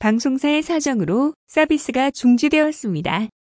방송사의 사정으로 서비스가 중지되었습니다.